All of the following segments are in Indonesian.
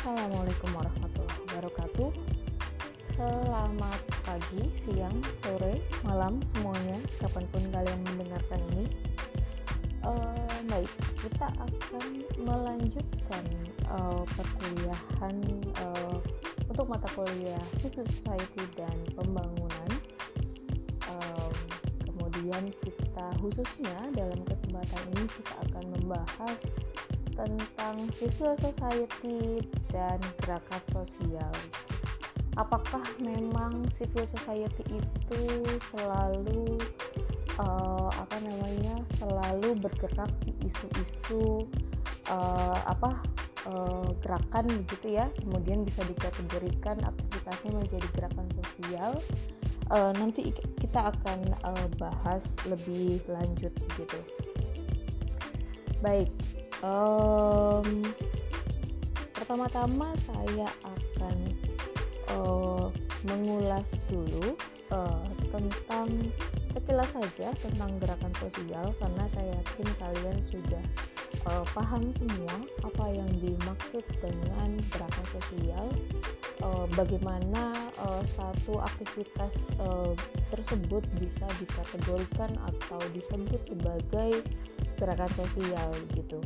Assalamualaikum warahmatullahi wabarakatuh. Selamat pagi, siang, sore, malam semuanya Kapan pun kalian mendengarkan ini. Uh, Baik, kita akan melanjutkan uh, perkuliahan uh, Untuk mata kuliah Civil Society dan Pembangunan. Um, Kemudian kita khususnya dalam kesempatan ini kita akan membahas tentang civil society dan gerakan sosial. Apakah memang civil society itu selalu uh, apa namanya selalu bergerak di isu-isu uh, apa uh, gerakan begitu ya, kemudian bisa dikategorikan aktivitasnya menjadi gerakan sosial. Uh, nanti kita akan uh, bahas lebih lanjut begitu. Baik, um, pertama-tama saya akan uh, mengulas dulu uh, tentang sekilas saja tentang gerakan sosial karena saya yakin kalian sudah uh, paham semua apa yang dimaksud dengan gerakan sosial. Uh, bagaimana uh, satu aktivitas uh, tersebut bisa dikategorikan atau disebut sebagai gerakan sosial gitu.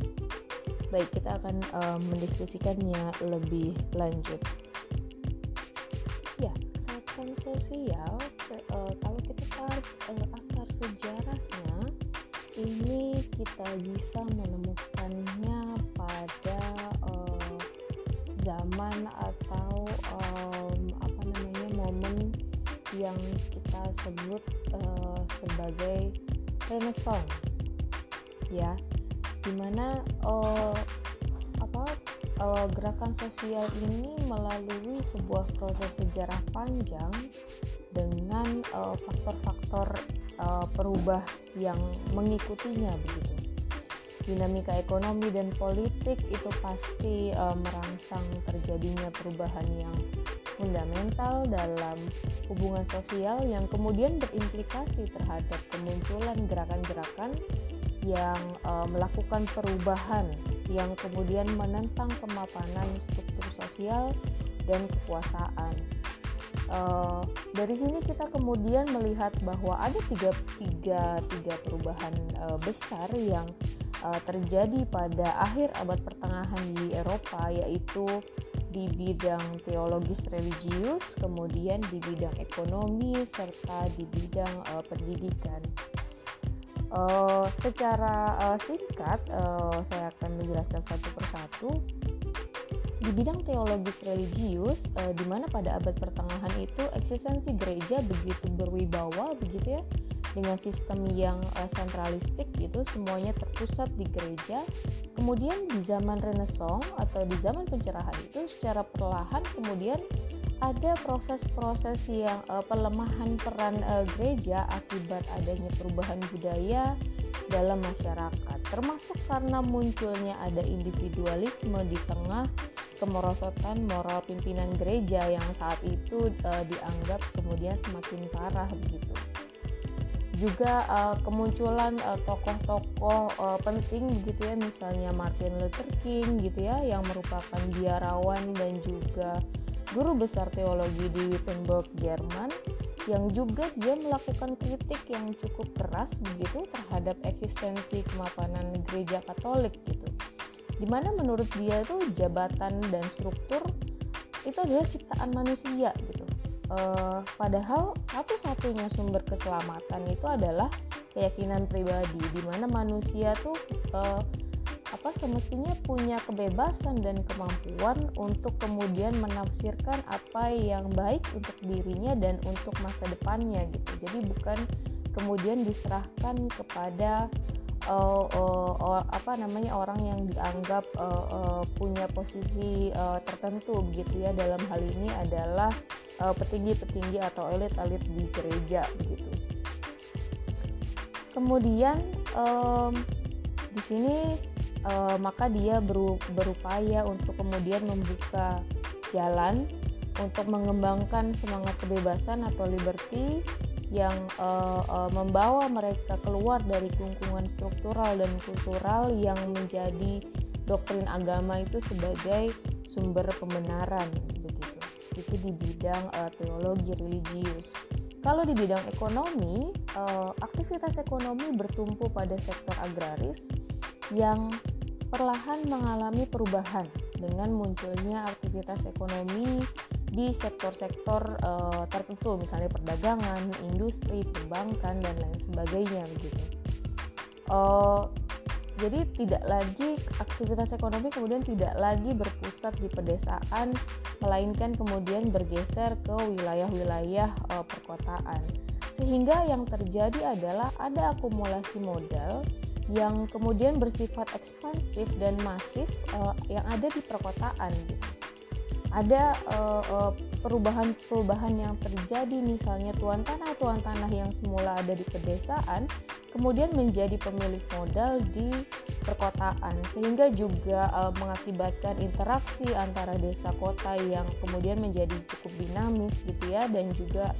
Baik, kita akan uh, mendiskusikannya lebih lanjut. Ya, gerakan sosial uh, kalau kita tarik uh, akar sejarahnya ini kita bisa menemukannya pada uh, zaman atau um, apa namanya momen yang kita sebut uh, sebagai Renaissance ya di mana uh, apa uh, gerakan sosial ini melalui sebuah proses sejarah panjang dengan faktor-faktor uh, uh, perubah yang mengikutinya begitu. Dinamika ekonomi dan politik itu pasti uh, merangsang terjadinya perubahan yang fundamental dalam hubungan sosial yang kemudian berimplikasi terhadap kemunculan gerakan-gerakan yang uh, melakukan perubahan yang kemudian menentang kemapanan struktur sosial dan kekuasaan. Uh, dari sini kita kemudian melihat bahwa ada tiga, tiga, tiga perubahan uh, besar yang uh, terjadi pada akhir abad pertengahan di Eropa yaitu di bidang teologis religius, kemudian di bidang ekonomi serta di bidang uh, pendidikan. Uh, secara uh, singkat, uh, saya akan menjelaskan satu persatu. Di bidang teologis religius, uh, di mana pada abad pertengahan itu eksistensi gereja begitu berwibawa, begitu ya, dengan sistem yang uh, sentralistik gitu, semuanya terpusat di gereja. Kemudian di zaman Renaissance atau di zaman pencerahan itu, secara perlahan kemudian ada proses-proses yang uh, pelemahan peran uh, gereja akibat adanya perubahan budaya dalam masyarakat. Termasuk karena munculnya ada individualisme di tengah kemerosotan moral pimpinan gereja yang saat itu uh, dianggap kemudian semakin parah begitu. Juga uh, kemunculan tokoh-tokoh uh, penting begitu ya misalnya Martin Luther King gitu ya yang merupakan biarawan dan juga guru besar teologi di Wittenberg, Jerman, yang juga dia melakukan kritik yang cukup keras begitu terhadap eksistensi kemapanan gereja Katolik gitu. Di mana menurut dia itu jabatan dan struktur itu adalah ciptaan manusia gitu. E, padahal satu-satunya sumber keselamatan itu adalah keyakinan pribadi, di mana manusia tuh e, apa semestinya punya kebebasan dan kemampuan untuk kemudian menafsirkan apa yang baik untuk dirinya dan untuk masa depannya gitu. Jadi bukan kemudian diserahkan kepada uh, uh, uh, apa namanya orang yang dianggap uh, uh, punya posisi uh, tertentu begitu ya dalam hal ini adalah petinggi-petinggi uh, atau elit-elit di gereja begitu. Kemudian um, di sini uh, maka dia berupaya untuk kemudian membuka jalan untuk mengembangkan semangat kebebasan atau liberty yang uh, uh, membawa mereka keluar dari kungkungan struktural dan kultural yang menjadi doktrin agama itu sebagai sumber pembenaran begitu. Itu di bidang uh, teologi religius. Kalau di bidang ekonomi aktivitas ekonomi bertumpu pada sektor agraris yang perlahan mengalami perubahan dengan munculnya aktivitas ekonomi di sektor-sektor uh, tertentu misalnya perdagangan, industri, perbankan dan lain sebagainya begitu. Uh, jadi tidak lagi aktivitas ekonomi kemudian tidak lagi berpusat di pedesaan melainkan kemudian bergeser ke wilayah-wilayah uh, perkotaan sehingga yang terjadi adalah ada akumulasi modal yang kemudian bersifat ekspansif dan masif uh, yang ada di perkotaan gitu. Ada perubahan-perubahan uh, uh, yang terjadi misalnya tuan tanah tuan tanah yang semula ada di pedesaan kemudian menjadi pemilik modal di perkotaan sehingga juga uh, mengakibatkan interaksi antara desa kota yang kemudian menjadi cukup dinamis gitu ya dan juga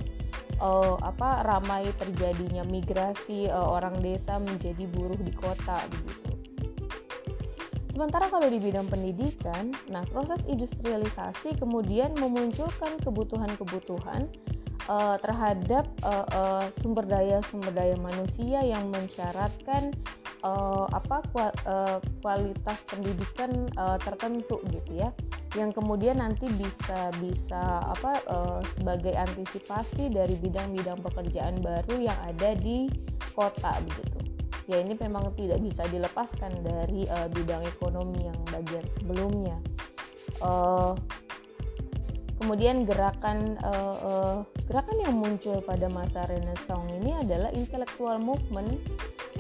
uh, apa ramai terjadinya migrasi uh, orang desa menjadi buruh di kota begitu. Sementara kalau di bidang pendidikan, nah proses industrialisasi kemudian memunculkan kebutuhan-kebutuhan uh, terhadap uh, uh, sumber daya sumber daya manusia yang mensyaratkan uh, apa kualitas pendidikan uh, tertentu gitu ya yang kemudian nanti bisa bisa apa uh, sebagai antisipasi dari bidang-bidang pekerjaan baru yang ada di kota begitu. Ya ini memang tidak bisa dilepaskan dari uh, bidang ekonomi yang bagian sebelumnya. Uh, kemudian gerakan uh, uh, gerakan yang muncul pada masa Renaissance ini adalah intellectual movement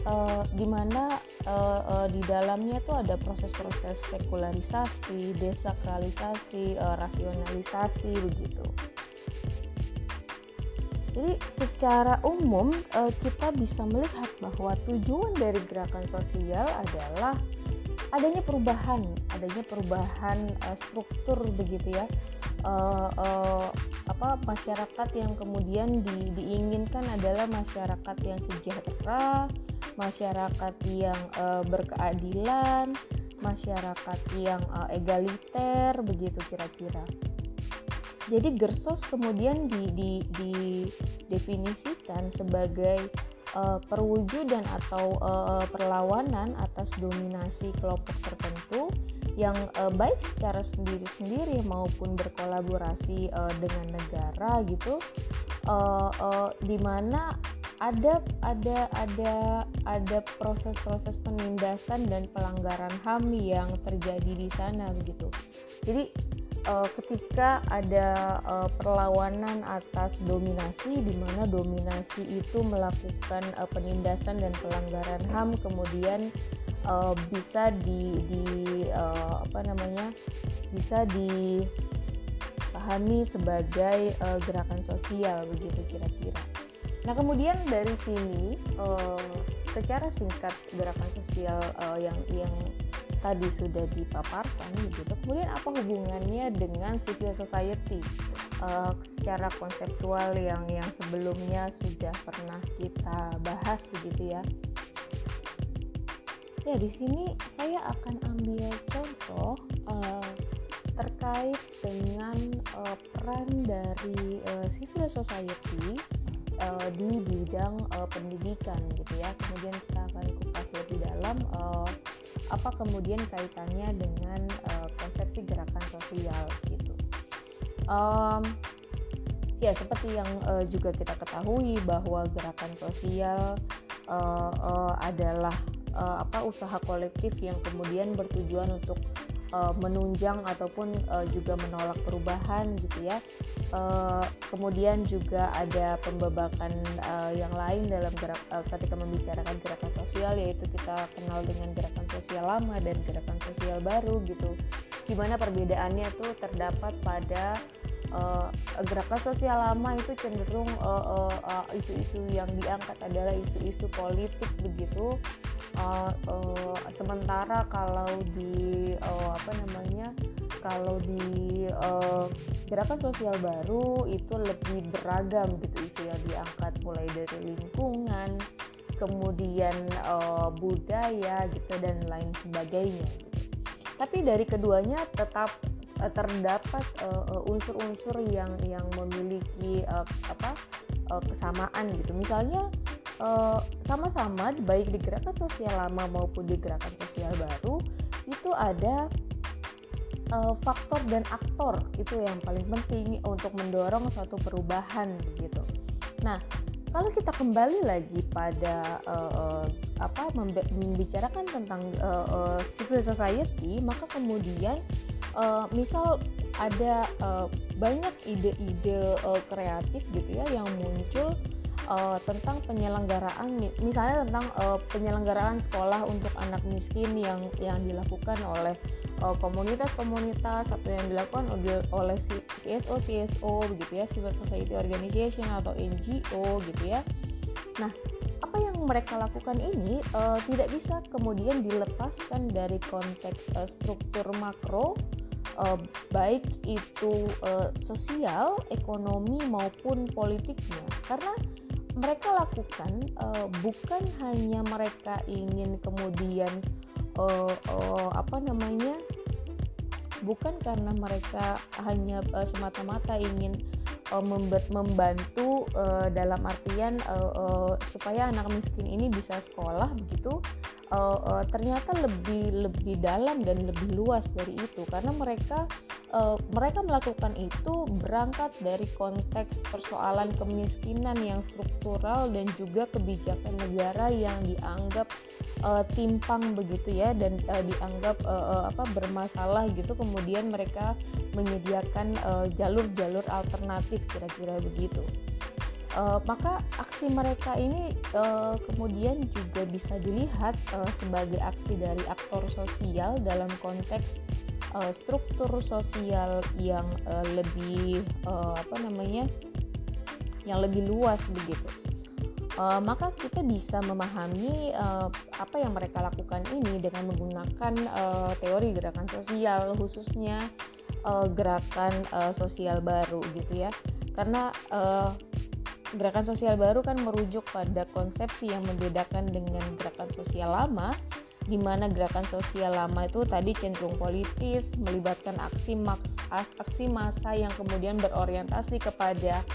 uh, di mana uh, uh, di dalamnya tuh ada proses-proses sekularisasi, desakralisasi, uh, rasionalisasi begitu. Jadi secara umum uh, kita bisa melihat bahwa tujuan dari gerakan sosial adalah adanya perubahan, adanya perubahan uh, struktur begitu ya. Uh, uh, apa masyarakat yang kemudian di, diinginkan adalah masyarakat yang sejahtera, masyarakat yang uh, berkeadilan, masyarakat yang uh, egaliter begitu kira-kira. Jadi Gersos kemudian di, di, didefinisikan sebagai uh, perwujudan atau uh, perlawanan atas dominasi kelompok tertentu yang uh, baik secara sendiri-sendiri maupun berkolaborasi uh, dengan negara gitu, uh, uh, di mana ada ada ada ada proses-proses penindasan dan pelanggaran HAM yang terjadi di sana begitu. Jadi uh, ketika ada uh, perlawanan atas dominasi di mana dominasi itu melakukan uh, penindasan dan pelanggaran HAM kemudian uh, bisa di, di uh, apa namanya bisa dipahami sebagai uh, gerakan sosial begitu kira-kira. Nah kemudian dari sini uh, secara singkat gerakan sosial uh, yang yang tadi sudah dipaparkan gitu. Kemudian apa hubungannya dengan civil society uh, secara konseptual yang yang sebelumnya sudah pernah kita bahas begitu ya. Ya di sini saya akan ambil contoh uh, terkait dengan uh, peran dari uh, civil society uh, di bidang uh, pendidikan gitu ya. Kemudian kita akan kupas lebih dalam uh, apa kemudian kaitannya dengan uh, konsepsi gerakan sosial gitu. Um, ya seperti yang uh, juga kita ketahui bahwa gerakan sosial uh, uh, adalah uh, apa usaha kolektif yang kemudian bertujuan untuk uh, menunjang ataupun uh, juga menolak perubahan gitu ya. Uh, kemudian juga ada pembebakan uh, yang lain dalam gerak uh, ketika membicarakan gerakan sosial yaitu kita kenal dengan gerakan sosial lama dan gerakan sosial baru gitu. Gimana perbedaannya tuh terdapat pada uh, gerakan sosial lama itu cenderung isu-isu uh, uh, uh, yang diangkat adalah isu-isu politik begitu uh, sementara kalau di uh, apa namanya kalau di uh, gerakan sosial baru itu lebih beragam gitu isu yang diangkat mulai dari lingkungan kemudian uh, budaya gitu dan lain sebagainya gitu. tapi dari keduanya tetap uh, terdapat unsur-unsur uh, yang yang memiliki uh, apa uh, kesamaan gitu misalnya sama-sama uh, baik di gerakan sosial lama maupun di gerakan sosial baru itu ada uh, faktor dan aktor itu yang paling penting untuk mendorong suatu perubahan gitu. Nah, kalau kita kembali lagi pada uh, apa membicarakan tentang uh, uh, civil society, maka kemudian uh, misal ada uh, banyak ide-ide uh, kreatif gitu ya yang muncul uh, tentang penyelenggaraan misalnya tentang uh, penyelenggaraan sekolah untuk anak miskin yang yang dilakukan oleh Eh, komunitas-komunitas atau yang dilakukan oleh CSO CSO begitu ya civil society organization atau NGO gitu ya. Nah apa yang mereka lakukan ini uh, tidak bisa kemudian dilepaskan dari konteks uh, struktur makro uh, baik itu uh, sosial, ekonomi maupun politiknya. Karena mereka lakukan uh, bukan hanya mereka ingin kemudian uh, uh, apa namanya bukan karena mereka hanya uh, semata-mata ingin uh, membantu uh, dalam artian uh, uh, supaya anak miskin ini bisa sekolah begitu uh, uh, ternyata lebih lebih dalam dan lebih luas dari itu. Karena mereka uh, mereka melakukan itu berangkat dari konteks persoalan kemiskinan yang struktural dan juga kebijakan negara yang dianggap uh, timpang begitu ya dan uh, dianggap uh, uh, apa bermasalah gitu. Kemudian mereka menyediakan jalur-jalur uh, alternatif kira-kira begitu. Uh, maka aksi mereka ini uh, kemudian juga bisa dilihat uh, sebagai aksi dari aktor sosial dalam konteks uh, struktur sosial yang uh, lebih uh, apa namanya yang lebih luas begitu uh, maka kita bisa memahami uh, apa yang mereka lakukan ini dengan menggunakan uh, teori gerakan sosial khususnya uh, gerakan uh, sosial baru gitu ya karena uh, gerakan sosial baru kan merujuk pada konsepsi yang membedakan dengan gerakan sosial lama di mana gerakan sosial lama itu tadi cenderung politis, melibatkan aksi maks, aksi massa yang kemudian berorientasi kepada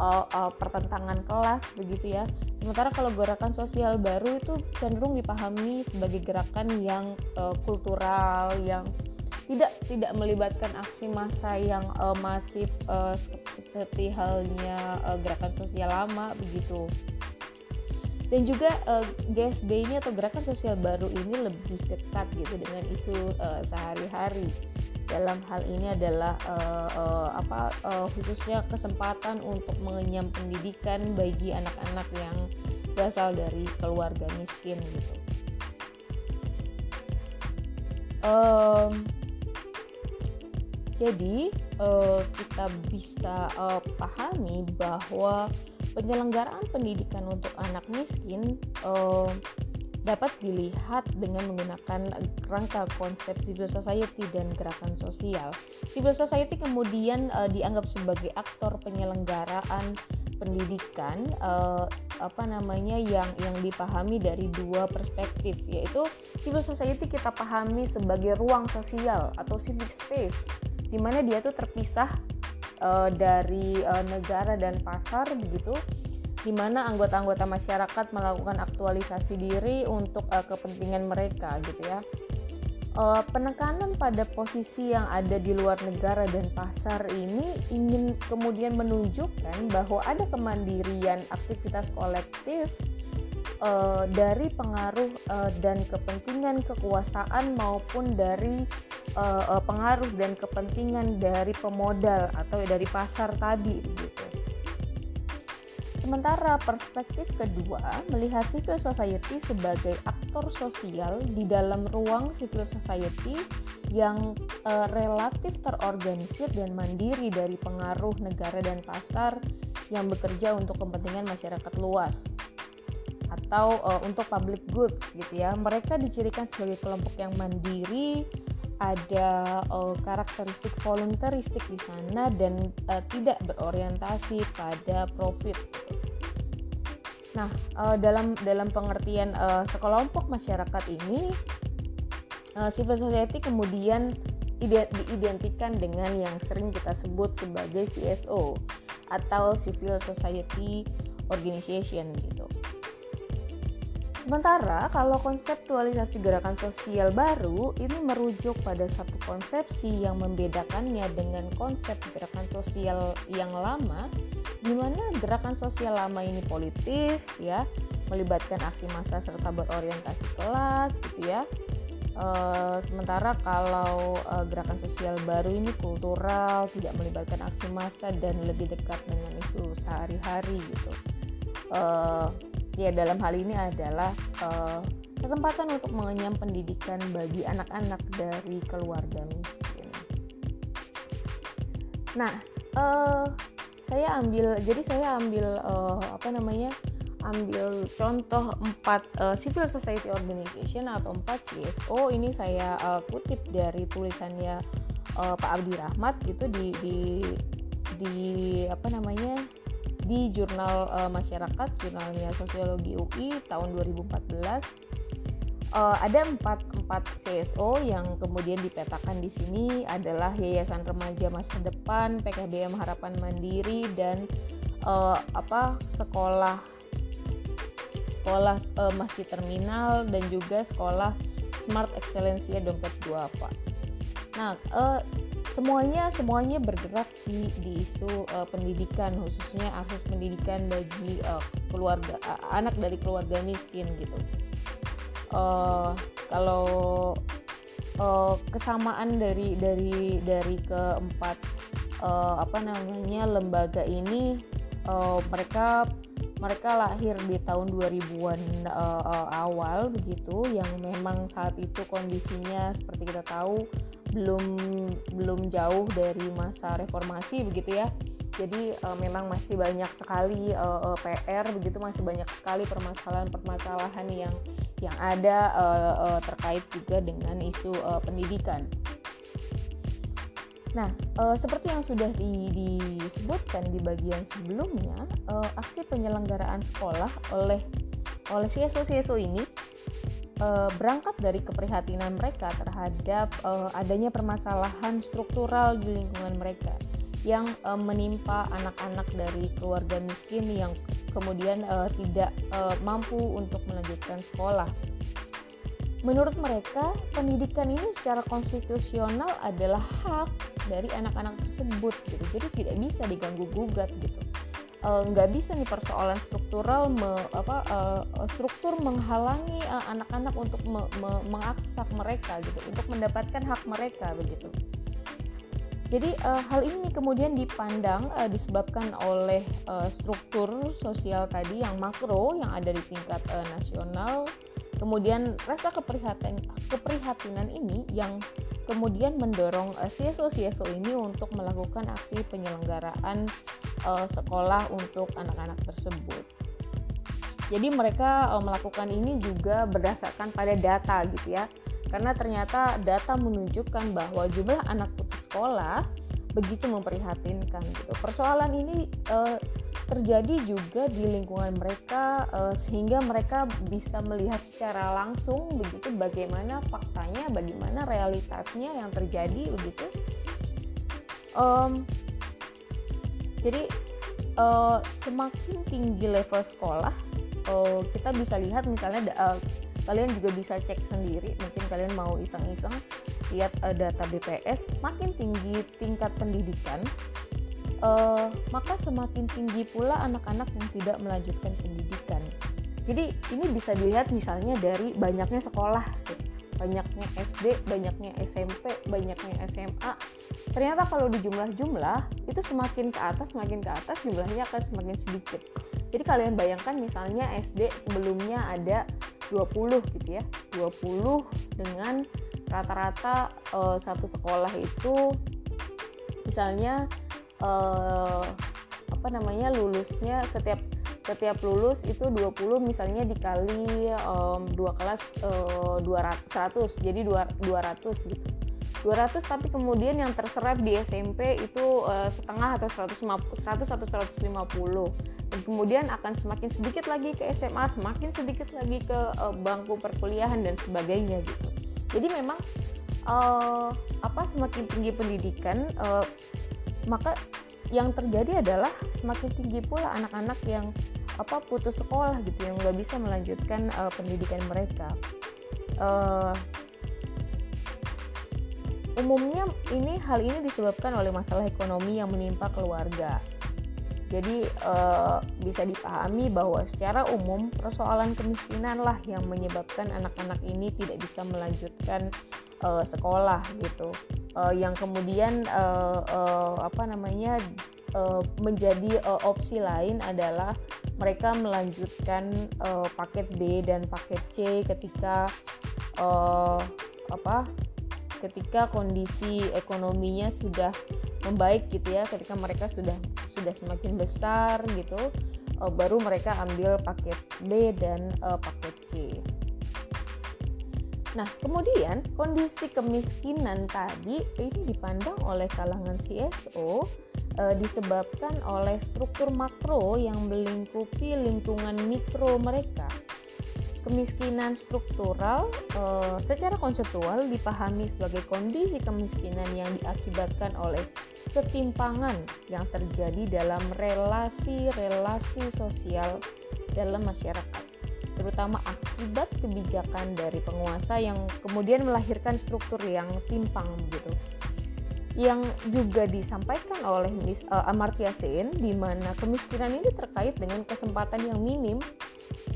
uh, uh, pertentangan kelas begitu ya. Sementara kalau gerakan sosial baru itu cenderung dipahami sebagai gerakan yang uh, kultural, yang tidak tidak melibatkan aksi massa yang uh, masif uh, seperti halnya uh, gerakan sosial lama begitu dan juga uh, GSB ini atau gerakan sosial baru ini lebih dekat gitu dengan isu uh, sehari-hari dalam hal ini adalah uh, uh, apa uh, khususnya kesempatan untuk mengenyam pendidikan bagi anak-anak yang berasal dari keluarga miskin gitu. Um, jadi uh, kita bisa uh, pahami bahwa penyelenggaraan pendidikan untuk anak miskin uh, dapat dilihat dengan menggunakan rangka konsep civil society dan gerakan sosial. Civil society kemudian uh, dianggap sebagai aktor penyelenggaraan pendidikan uh, apa namanya yang yang dipahami dari dua perspektif yaitu civil society kita pahami sebagai ruang sosial atau civic space di mana dia tuh terpisah uh, dari uh, negara dan pasar begitu di mana anggota-anggota masyarakat melakukan aktualisasi diri untuk uh, kepentingan mereka gitu ya. Uh, penekanan pada posisi yang ada di luar negara dan pasar ini ingin kemudian menunjukkan bahwa ada kemandirian aktivitas kolektif uh, dari pengaruh uh, dan kepentingan kekuasaan maupun dari uh, uh, pengaruh dan kepentingan dari pemodal atau dari pasar tadi gitu. Sementara perspektif kedua melihat civil society sebagai aktor sosial di dalam ruang civil society yang uh, relatif terorganisir dan mandiri dari pengaruh negara dan pasar yang bekerja untuk kepentingan masyarakat luas atau uh, untuk public goods gitu ya. Mereka dicirikan sebagai kelompok yang mandiri, ada uh, karakteristik voluntaristik di sana dan uh, tidak berorientasi pada profit. Nah, uh, dalam dalam pengertian uh, sekelompok masyarakat ini uh, civil society kemudian diidentikan dengan yang sering kita sebut sebagai CSO atau Civil Society Organization gitu. Sementara kalau konseptualisasi gerakan sosial baru ini merujuk pada satu konsepsi yang membedakannya dengan konsep gerakan sosial yang lama di mana gerakan sosial lama ini politis ya, melibatkan aksi massa serta berorientasi kelas gitu ya. E, sementara kalau e, gerakan sosial baru ini kultural, tidak melibatkan aksi massa dan lebih dekat dengan isu sehari-hari gitu. E, ya dalam hal ini adalah uh, kesempatan untuk mengenyam pendidikan bagi anak-anak dari keluarga miskin. Nah, uh, saya ambil jadi saya ambil uh, apa namanya ambil contoh empat uh, civil society organization atau empat CSO ini saya uh, kutip dari tulisannya uh, Pak Abdi Rahmat gitu di di di apa namanya di jurnal uh, masyarakat jurnalnya sosiologi UI tahun 2014 uh, eh, ada empat empat CSO yang kemudian dipetakan di sini adalah Yayasan Remaja Masa Depan, PKBM Harapan Mandiri dan uh, apa sekolah sekolah uh, Masjid Terminal dan juga sekolah Smart Excellencia Dompet Duafa. Nah, uh, semuanya semuanya bergerak di, di isu uh, pendidikan khususnya akses pendidikan bagi uh, keluarga uh, anak dari keluarga miskin gitu. Uh, kalau uh, kesamaan dari dari dari keempat uh, apa namanya lembaga ini uh, mereka mereka lahir di tahun 2000-an uh, awal begitu yang memang saat itu kondisinya seperti kita tahu belum belum jauh dari masa reformasi begitu ya jadi uh, memang masih banyak sekali uh, uh, PR begitu masih banyak sekali permasalahan-permasalahan yang yang ada uh, uh, terkait juga dengan isu uh, pendidikan. Nah, uh, seperti yang sudah di, disebutkan di bagian sebelumnya, uh, aksi penyelenggaraan sekolah oleh oleh CSO-CSO ini uh, berangkat dari keprihatinan mereka terhadap uh, adanya permasalahan struktural di lingkungan mereka yang uh, menimpa anak-anak dari keluarga miskin yang kemudian uh, tidak uh, mampu untuk melanjutkan sekolah. Menurut mereka, pendidikan ini secara konstitusional adalah hak dari anak-anak tersebut, gitu. jadi tidak bisa diganggu gugat gitu. Eh, nggak bisa nih persoalan struktural me, apa uh, struktur menghalangi anak-anak uh, untuk me, me, mengakses hak mereka gitu untuk mendapatkan hak mereka begitu. Jadi hal ini kemudian dipandang disebabkan oleh struktur sosial tadi yang makro yang ada di tingkat nasional. Kemudian rasa keprihatinan keprihatinan ini yang kemudian mendorong CSO-CSO ini untuk melakukan aksi penyelenggaraan uh, sekolah untuk anak-anak tersebut. Jadi mereka uh, melakukan ini juga berdasarkan pada data gitu ya. Karena ternyata data menunjukkan bahwa jumlah anak putus sekolah begitu memprihatinkan gitu. Persoalan ini uh, terjadi juga di lingkungan mereka uh, sehingga mereka bisa melihat secara langsung begitu bagaimana faktanya, bagaimana realitasnya yang terjadi begitu. Um, jadi uh, semakin tinggi level sekolah uh, kita bisa lihat misalnya uh, kalian juga bisa cek sendiri. Mungkin kalian mau iseng-iseng lihat uh, data BPS makin tinggi tingkat pendidikan uh, maka semakin tinggi pula anak-anak yang tidak melanjutkan pendidikan. Jadi ini bisa dilihat misalnya dari banyaknya sekolah banyaknya SD, banyaknya SMP, banyaknya SMA. Ternyata kalau di jumlah-jumlah itu semakin ke atas, semakin ke atas jumlahnya akan semakin sedikit. Jadi kalian bayangkan misalnya SD sebelumnya ada 20 gitu ya. 20 dengan rata-rata uh, satu sekolah itu misalnya uh, apa namanya lulusnya setiap setiap lulus itu 20 misalnya dikali um, dua kelas uh, 200 100 jadi 200 gitu. 200 tapi kemudian yang terserap di SMP itu uh, setengah atau 150 100 atau 150 dan kemudian akan semakin sedikit lagi ke SMA semakin sedikit lagi ke uh, bangku perkuliahan dan sebagainya gitu. Jadi memang uh, apa semakin tinggi pendidikan uh, maka yang terjadi adalah semakin tinggi pula anak-anak yang apa putus sekolah gitu yang nggak bisa melanjutkan uh, pendidikan mereka. Uh, umumnya ini hal ini disebabkan oleh masalah ekonomi yang menimpa keluarga. Jadi uh, bisa dipahami bahwa secara umum persoalan kemiskinan lah yang menyebabkan anak-anak ini tidak bisa melanjutkan uh, sekolah gitu uh, yang kemudian uh, uh, apa namanya uh, menjadi uh, opsi lain adalah mereka melanjutkan uh, paket B dan paket C ketika uh, apa ketika kondisi ekonominya sudah membaik gitu ya ketika mereka sudah sudah semakin besar gitu uh, baru mereka ambil paket B dan uh, paket C. Nah, kemudian kondisi kemiskinan tadi ini dipandang oleh kalangan CSO uh, disebabkan oleh struktur makro yang melingkupi lingkungan mikro mereka. Kemiskinan struktural e, secara konseptual dipahami sebagai kondisi kemiskinan yang diakibatkan oleh ketimpangan yang terjadi dalam relasi-relasi sosial dalam masyarakat, terutama akibat kebijakan dari penguasa yang kemudian melahirkan struktur yang timpang gitu yang juga disampaikan oleh Miss uh, Amartya Sen di mana kemiskinan ini terkait dengan kesempatan yang minim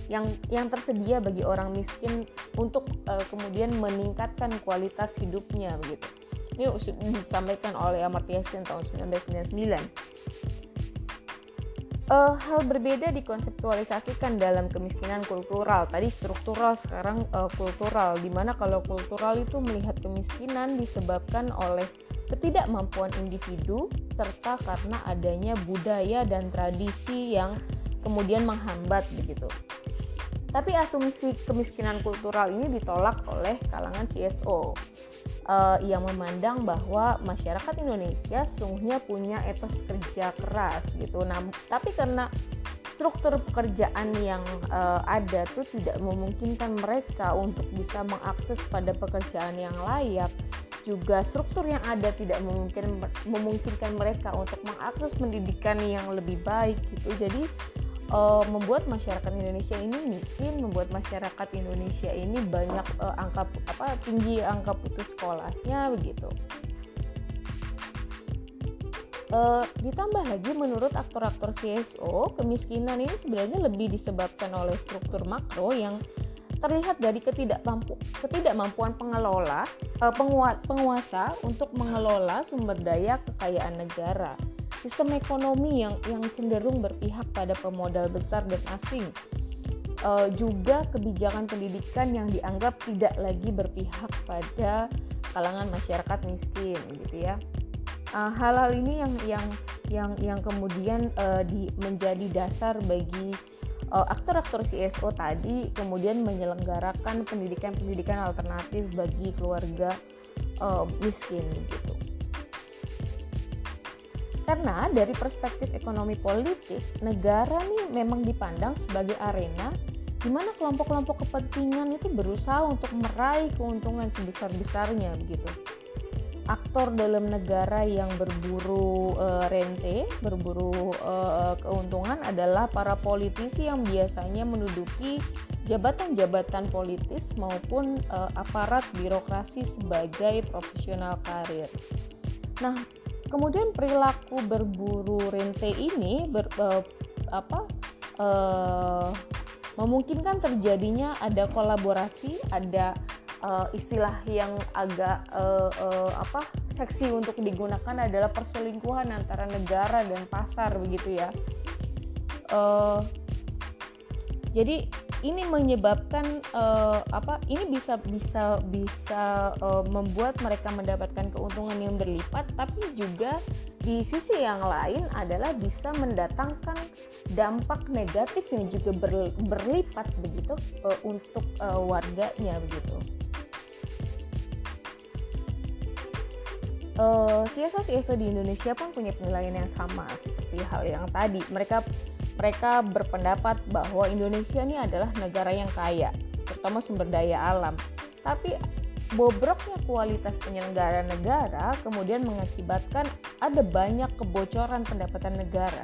yang yang tersedia bagi orang miskin untuk uh, kemudian meningkatkan kualitas hidupnya begitu. Ini disampaikan oleh Amartya Sen tahun 1999. Uh, hal berbeda dikonseptualisasikan dalam kemiskinan kultural. Tadi struktural, sekarang uh, kultural. Di mana kalau kultural itu melihat kemiskinan disebabkan oleh ketidakmampuan individu serta karena adanya budaya dan tradisi yang kemudian menghambat begitu. Tapi asumsi kemiskinan kultural ini ditolak oleh kalangan CSO uh, yang memandang bahwa masyarakat Indonesia sungguhnya punya etos kerja keras gitu. Nah, tapi karena struktur pekerjaan yang uh, ada tuh tidak memungkinkan mereka untuk bisa mengakses pada pekerjaan yang layak juga struktur yang ada tidak memungkinkan memungkinkan mereka untuk mengakses pendidikan yang lebih baik gitu jadi uh, membuat masyarakat Indonesia ini miskin membuat masyarakat Indonesia ini banyak uh, angka apa tinggi angka putus sekolahnya begitu. Uh, ditambah lagi menurut aktor-aktor CSO kemiskinan ini sebenarnya lebih disebabkan oleh struktur makro yang terlihat dari ketidakmampu, ketidakmampuan pengelola uh, penguasa untuk mengelola sumber daya kekayaan negara sistem ekonomi yang yang cenderung berpihak pada pemodal besar dan asing uh, juga kebijakan pendidikan yang dianggap tidak lagi berpihak pada kalangan masyarakat miskin gitu ya uh, hal-hal ini yang yang yang yang kemudian uh, di, menjadi dasar bagi uh, aktor-aktor CSO tadi kemudian menyelenggarakan pendidikan-pendidikan alternatif bagi keluarga uh, miskin gitu. Karena dari perspektif ekonomi politik, negara nih memang dipandang sebagai arena di mana kelompok-kelompok kepentingan itu berusaha untuk meraih keuntungan sebesar-besarnya begitu aktor dalam negara yang berburu uh, rente, berburu uh, keuntungan adalah para politisi yang biasanya menduduki jabatan-jabatan politis maupun uh, aparat birokrasi sebagai profesional karir. Nah, kemudian perilaku berburu rente ini ber, uh, apa uh, memungkinkan terjadinya ada kolaborasi, ada uh, istilah yang agak uh, uh, apa seksi untuk digunakan adalah perselingkuhan antara negara dan pasar begitu ya. Uh, jadi ini menyebabkan uh, apa? Ini bisa bisa bisa uh, membuat mereka mendapatkan keuntungan yang berlipat, tapi juga di sisi yang lain adalah bisa mendatangkan dampak negatif yang juga ber, berlipat begitu uh, untuk uh, warganya begitu. uh, CSO CSO di Indonesia pun punya penilaian yang sama seperti hal yang tadi. Mereka mereka berpendapat bahwa Indonesia ini adalah negara yang kaya, terutama sumber daya alam. Tapi bobroknya kualitas penyelenggara negara kemudian mengakibatkan ada banyak kebocoran pendapatan negara.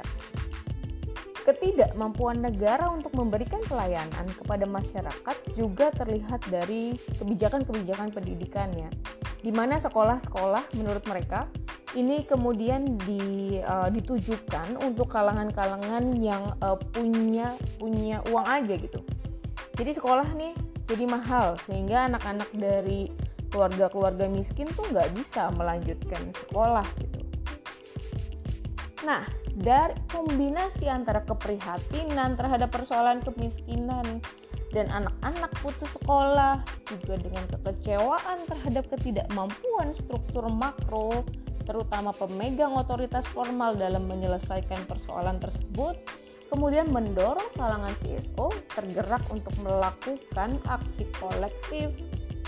Ketidakmampuan negara untuk memberikan pelayanan kepada masyarakat juga terlihat dari kebijakan-kebijakan pendidikannya, di mana sekolah-sekolah menurut mereka ini kemudian di, uh, ditujukan untuk kalangan-kalangan yang uh, punya punya uang aja gitu. Jadi sekolah nih jadi mahal sehingga anak-anak dari keluarga-keluarga miskin tuh nggak bisa melanjutkan sekolah gitu. Nah, dari kombinasi antara keprihatinan terhadap persoalan kemiskinan dan anak-anak putus sekolah juga dengan kekecewaan terhadap ketidakmampuan struktur makro terutama pemegang otoritas formal dalam menyelesaikan persoalan tersebut kemudian mendorong kalangan CSO tergerak untuk melakukan aksi kolektif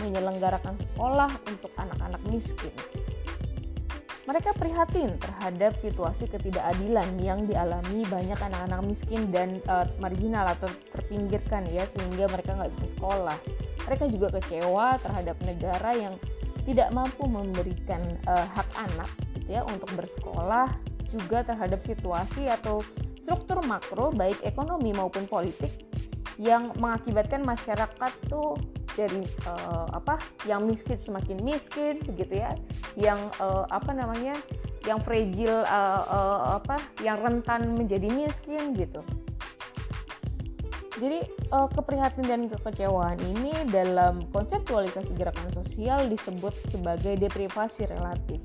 menyelenggarakan sekolah untuk anak-anak miskin. Mereka prihatin terhadap situasi ketidakadilan yang dialami banyak anak-anak miskin dan uh, marginal atau terpinggirkan ya sehingga mereka nggak bisa sekolah. Mereka juga kecewa terhadap negara yang tidak mampu memberikan uh, hak anak gitu ya untuk bersekolah juga terhadap situasi atau struktur makro baik ekonomi maupun politik yang mengakibatkan masyarakat tuh dari uh, apa yang miskin semakin miskin begitu ya. Yang uh, apa namanya yang fragile uh, uh, apa yang rentan menjadi miskin gitu. Jadi uh, keprihatinan dan kekecewaan ini dalam konseptualisasi gerakan sosial disebut sebagai deprivasi relatif.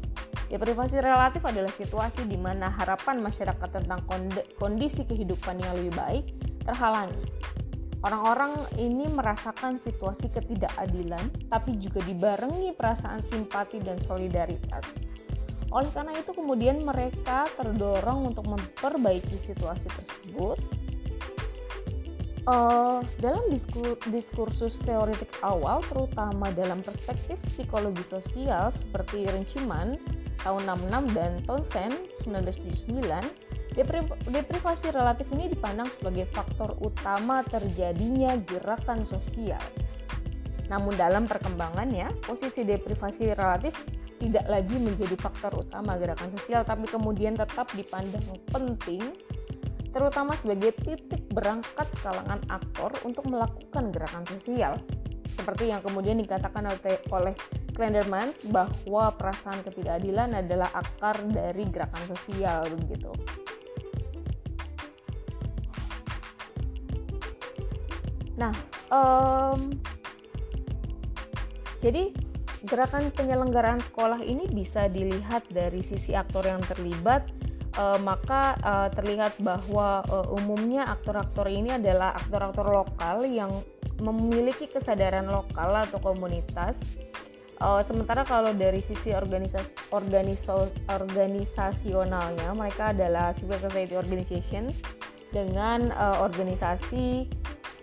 Deprivasi relatif adalah situasi di mana harapan masyarakat tentang kondisi kehidupan yang lebih baik terhalangi Orang-orang ini merasakan situasi ketidakadilan, tapi juga dibarengi perasaan simpati dan solidaritas. Oleh karena itu, kemudian mereka terdorong untuk memperbaiki situasi tersebut. Uh, dalam diskur diskursus teoretik awal, terutama dalam perspektif psikologi sosial seperti Renciman tahun 66 dan Townsend 1979, Deprivasi relatif ini dipandang sebagai faktor utama terjadinya gerakan sosial. Namun dalam perkembangannya, posisi deprivasi relatif tidak lagi menjadi faktor utama gerakan sosial tapi kemudian tetap dipandang penting terutama sebagai titik berangkat kalangan aktor untuk melakukan gerakan sosial. Seperti yang kemudian dikatakan oleh Klendermans bahwa perasaan ketidakadilan adalah akar dari gerakan sosial begitu. Nah, um, jadi gerakan penyelenggaraan sekolah ini bisa dilihat dari sisi aktor yang terlibat. Uh, maka uh, terlihat bahwa uh, umumnya aktor-aktor ini adalah aktor-aktor lokal yang memiliki kesadaran lokal atau komunitas. Uh, sementara kalau dari sisi organisasi organiso, organisasionalnya, mereka adalah civil society organization dengan uh, organisasi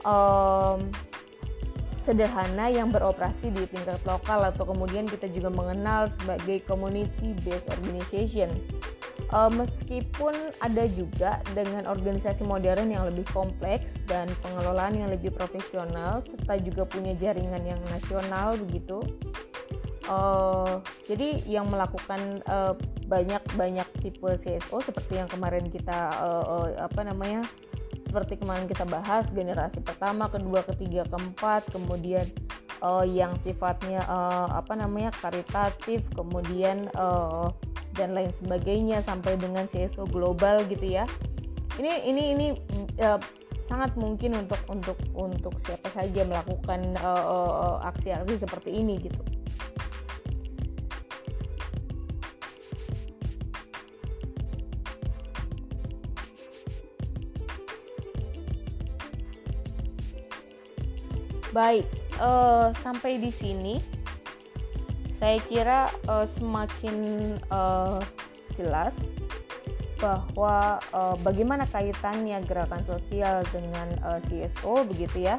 um, sederhana yang beroperasi di tingkat lokal atau kemudian kita juga mengenal sebagai community based organization. Uh, meskipun ada juga dengan organisasi modern yang lebih kompleks dan pengelolaan yang lebih profesional serta juga punya jaringan yang nasional begitu. Uh, jadi yang melakukan uh, banyak banyak tipe CSO seperti yang kemarin kita uh, apa namanya seperti kemarin kita bahas generasi pertama, kedua, ketiga, keempat, kemudian uh, yang sifatnya uh, apa namanya karitatif, kemudian uh, dan lain sebagainya sampai dengan CSO global gitu ya. Ini ini ini uh, sangat mungkin untuk untuk untuk siapa saja melakukan aksi-aksi uh, uh, seperti ini gitu. Baik, uh, sampai di sini saya kira uh, semakin uh, jelas bahwa uh, bagaimana kaitannya gerakan sosial dengan uh, CSO begitu ya.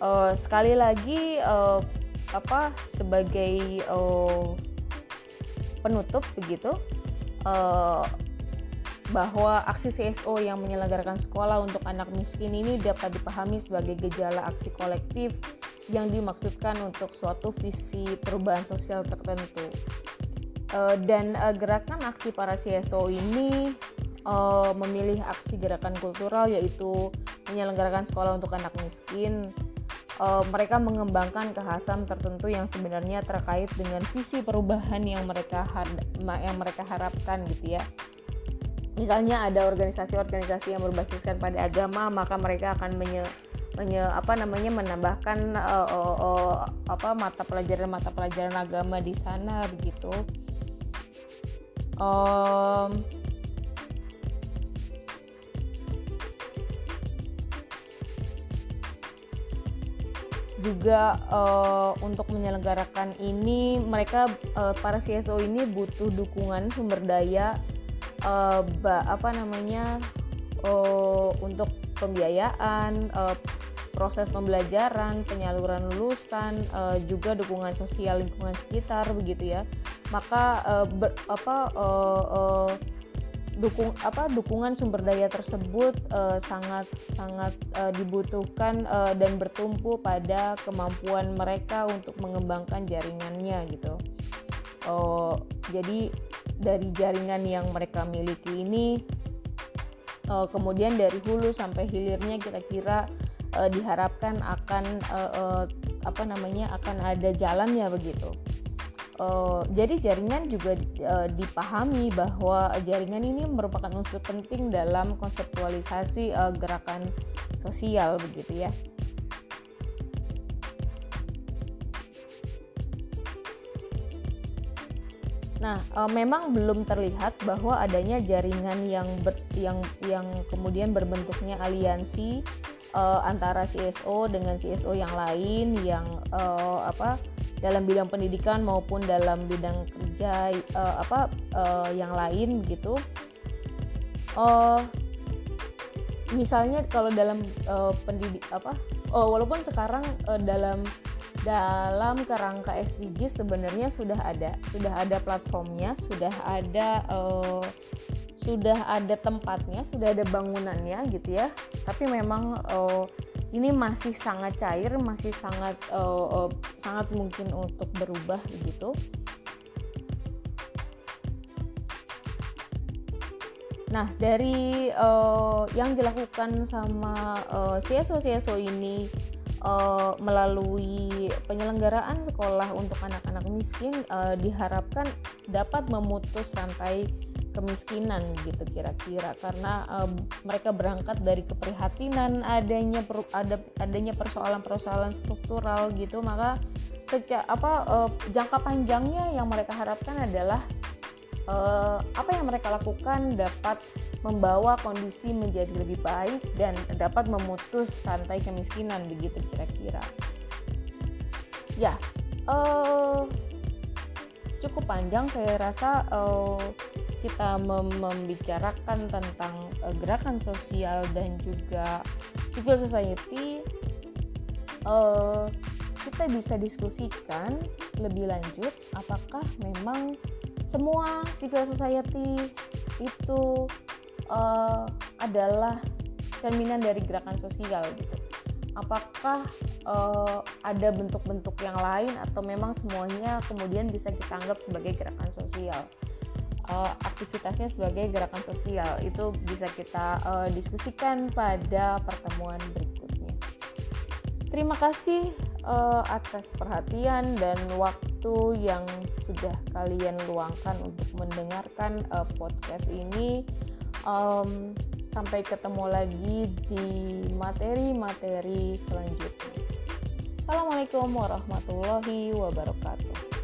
Uh, sekali lagi uh, apa sebagai uh, penutup begitu uh, bahwa aksi CSO yang menyelenggarakan sekolah untuk anak miskin ini dapat dipahami sebagai gejala aksi kolektif yang dimaksudkan untuk suatu visi perubahan sosial tertentu. Uh, dan uh, gerakan aksi para CSO ini uh, memilih aksi gerakan kultural yaitu menyelenggarakan sekolah untuk anak miskin. Mereka mengembangkan kekhasan tertentu yang sebenarnya terkait dengan visi perubahan yang mereka yang mereka harapkan gitu ya. Misalnya ada organisasi-organisasi yang berbasiskan pada agama, maka mereka akan menye menye, apa namanya menambahkan uh, uh, uh, apa mata pelajaran mata pelajaran agama di sana begitu. Um, juga uh, untuk menyelenggarakan ini mereka uh, para CSO ini butuh dukungan sumber daya uh, ba, apa namanya uh, untuk pembiayaan uh, proses pembelajaran, penyaluran lulusan, uh, juga dukungan sosial lingkungan sekitar begitu ya. Maka uh, ber, apa uh, uh, dukung apa dukungan sumber daya tersebut uh, sangat sangat uh, dibutuhkan uh, dan bertumpu pada kemampuan mereka untuk mengembangkan jaringannya gitu. Uh, jadi dari jaringan yang mereka miliki ini uh, kemudian dari hulu sampai hilirnya kira-kira uh, diharapkan akan uh, uh, apa namanya akan ada jalannya begitu. Uh, jadi jaringan juga uh, dipahami bahwa jaringan ini merupakan unsur penting dalam konseptualisasi uh, gerakan sosial begitu ya. Nah, e, memang belum terlihat bahwa adanya jaringan yang ber, yang yang kemudian berbentuknya aliansi e, antara CSO dengan CSO yang lain yang e, apa dalam bidang pendidikan maupun dalam bidang kerja e, apa e, yang lain gitu. E, misalnya kalau dalam e, pendidik apa oh, walaupun sekarang e, dalam dalam kerangka SDGs sebenarnya sudah ada sudah ada platformnya sudah ada uh, sudah ada tempatnya sudah ada bangunannya gitu ya. Tapi memang uh, ini masih sangat cair masih sangat uh, uh, sangat mungkin untuk berubah begitu. Nah, dari uh, yang dilakukan sama uh, CSO CSO ini uh, melalui penyelenggaraan sekolah untuk anak-anak miskin uh, diharapkan dapat memutus rantai kemiskinan gitu kira-kira. Karena uh, mereka berangkat dari keprihatinan adanya per, ada adanya persoalan-persoalan struktural gitu. Maka sejak apa uh, jangka panjangnya yang mereka harapkan adalah uh, apa yang mereka lakukan dapat membawa kondisi menjadi lebih baik dan dapat memutus rantai kemiskinan begitu kira-kira. Ya, uh, cukup panjang saya rasa uh, kita mem membicarakan tentang uh, gerakan sosial dan juga civil society. Uh, kita bisa diskusikan lebih lanjut apakah memang semua civil society itu uh, adalah cerminan dari gerakan sosial gitu. Apakah uh, ada bentuk-bentuk yang lain atau memang semuanya kemudian bisa kita anggap sebagai gerakan sosial? Uh, aktivitasnya sebagai gerakan sosial itu bisa kita uh, diskusikan pada pertemuan berikutnya. Terima kasih uh, atas perhatian dan waktu yang sudah kalian luangkan untuk mendengarkan uh, podcast ini. Um, sampai ketemu lagi di materi-materi selanjutnya. Assalamualaikum warahmatullahi wabarakatuh.